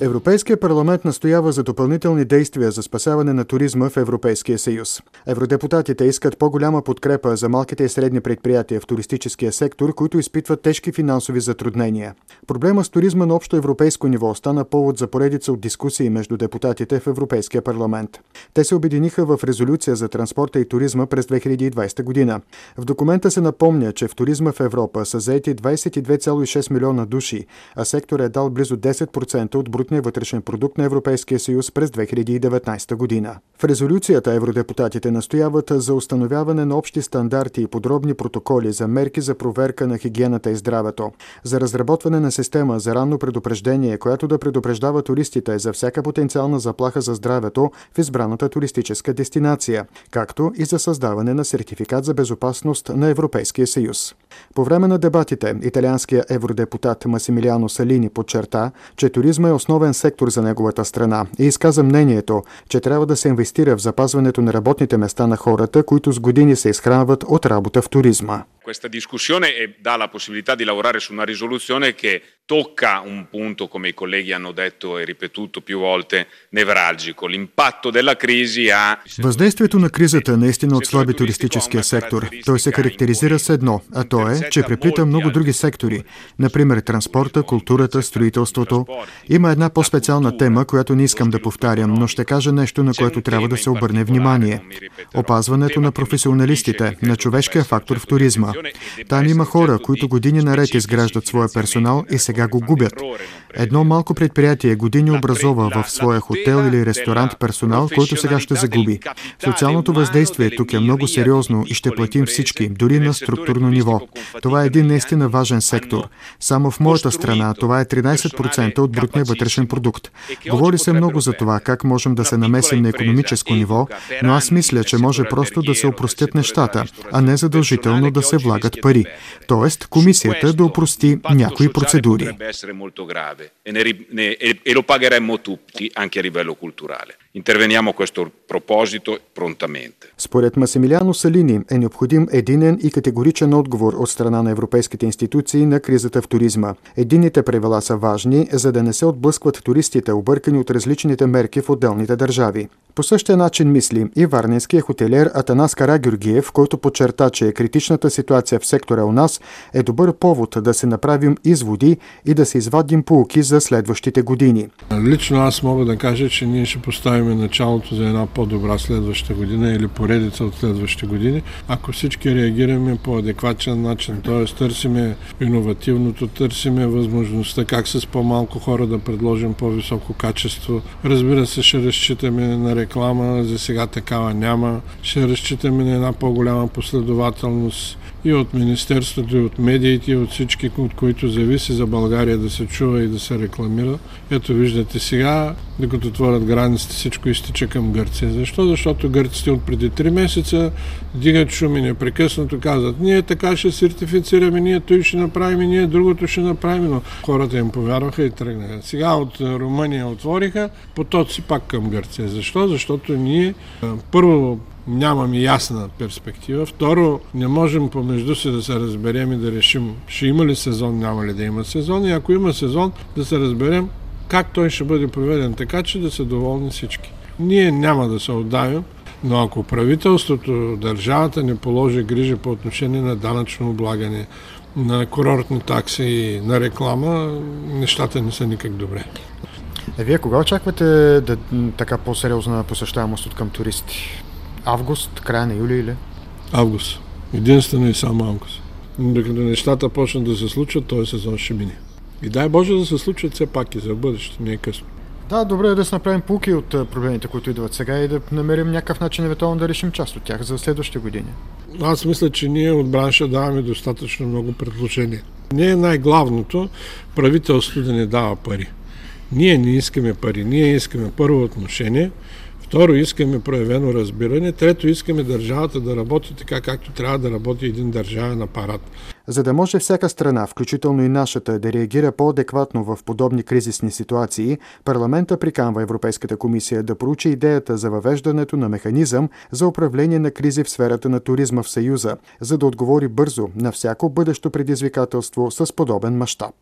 Европейския парламент настоява за допълнителни действия за спасяване на туризма в Европейския съюз. Евродепутатите искат по-голяма подкрепа за малките и средни предприятия в туристическия сектор, които изпитват тежки финансови затруднения. Проблема с туризма на общо европейско ниво стана повод за поредица от дискусии между депутатите в Европейския парламент. Те се обединиха в резолюция за транспорта и туризма през 2020 година. В документа се напомня, че в туризма в Европа са заети 22,6 милиона души, а секторът е дал близо 10% от брутния вътрешен продукт на Европейския съюз през 2019 година. В резолюцията евродепутатите настояват за установяване на общи стандарти и подробни протоколи за мерки за проверка на хигиената и здравето, за разработване на система за ранно предупреждение, която да предупреждава туристите за всяка потенциална заплаха за здравето в избраната туристическа дестинация, както и за създаване на сертификат за безопасност на Европейския съюз. По време на дебатите италианския евродепутат Масимилиано Салини подчерта, че туризма е основен сектор за неговата страна и изказа мнението, че трябва да се инвестира в запазването на работните места на хората, които с години се изхранват от работа в туризма. Questa discussione e dà la possibilità di lavorare su una risoluzione che tocca un punto, come i colleghi hanno detto e ripetuto più volte, nevralgico. L'impatto della crisi ha... Въздействието на кризата наистина отслаби туристическия сектор. Той се характеризира с едно, а то е, че преплита много други сектори, например транспорта, културата, строителството. Има една по-специална тема, която не искам да повтарям, но ще кажа нещо, на което трябва да се обърне внимание. Опазването на професионалистите, на човешкия фактор в туризма. Там има хора, които години наред изграждат своя персонал и сега Сагагу губят. Едно малко предприятие години образова в своя хотел или ресторант персонал, който сега ще загуби. Социалното въздействие тук е много сериозно и ще платим всички, дори на структурно ниво. Това е един наистина важен сектор. Само в моята страна това е 13% от брутния вътрешен продукт. Говори се много за това как можем да се намесим на економическо ниво, но аз мисля, че може просто да се опростят нещата, а не задължително да се влагат пари. Тоест, комисията да опрости някои процедури. E lo pagheremmo tutti anche a livello culturale. Interveniamo a questo proposito. Според Масимилиано Салини е необходим единен и категоричен отговор от страна на европейските институции на кризата в туризма. Единните правила са важни, за да не се отблъскват туристите, объркани от различните мерки в отделните държави. По същия начин мисли и варненският хотелиер Атанас Карагюргиев, който подчерта, че критичната ситуация в сектора у нас е добър повод да се направим изводи и да се извадим полуки за следващите години. Лично аз мога да кажа, че ние ще поставим началото за една по-добра следваща година или поредица от следващите години, ако всички реагираме по адекватен начин, т.е. търсиме иновативното, търсиме възможността как с по-малко хора да предложим по-високо качество. Разбира се, ще разчитаме на реклама, за сега такава няма. Ще разчитаме на една по-голяма последователност и от Министерството, и от медиите, и от всички, от които зависи за България да се чува и да се рекламира. Ето виждате сега, докато отворят границите, всичко изтича към Гърция. Защо? Защото гърците от преди 3 месеца дигат шуми непрекъснато, казват, ние така ще сертифицираме, ние той ще направим, ние другото ще направим, но хората им повярваха и тръгнаха. Сега от Румъния отвориха потоци пак към Гърция. Защо? Защото ние първо нямаме ясна перспектива. Второ, не можем помежду си да се разберем и да решим ще има ли сезон, няма ли да има сезон и ако има сезон, да се разберем как той ще бъде проведен така, че да са доволни всички. Ние няма да се отдавим, но ако правителството, държавата не положи грижа по отношение на данъчно облагане, на курортни такси и на реклама, нещата не са никак добре. А вие кога очаквате да, така по-сериозна посещаемост от към туристи? Август, края на юли или? Август. Единствено и само август. Докато нещата почнат да се случват, този сезон ще мине. И дай Боже да се случват все пак и за бъдещето, не е късно. Да, добре е да се направим пулки от проблемите, които идват сега и да намерим някакъв начин евентуално да решим част от тях за следващите години. Аз мисля, че ние от бранша даваме достатъчно много предложения. Не е най-главното правителството да не дава пари. Ние не искаме пари, ние искаме първо отношение, Второ, искаме проявено разбиране. Трето, искаме държавата да работи така, както трябва да работи един държавен апарат. За да може всяка страна, включително и нашата, да реагира по-адекватно в подобни кризисни ситуации, парламента приканва Европейската комисия да проучи идеята за въвеждането на механизъм за управление на кризи в сферата на туризма в Съюза, за да отговори бързо на всяко бъдещо предизвикателство с подобен мащаб.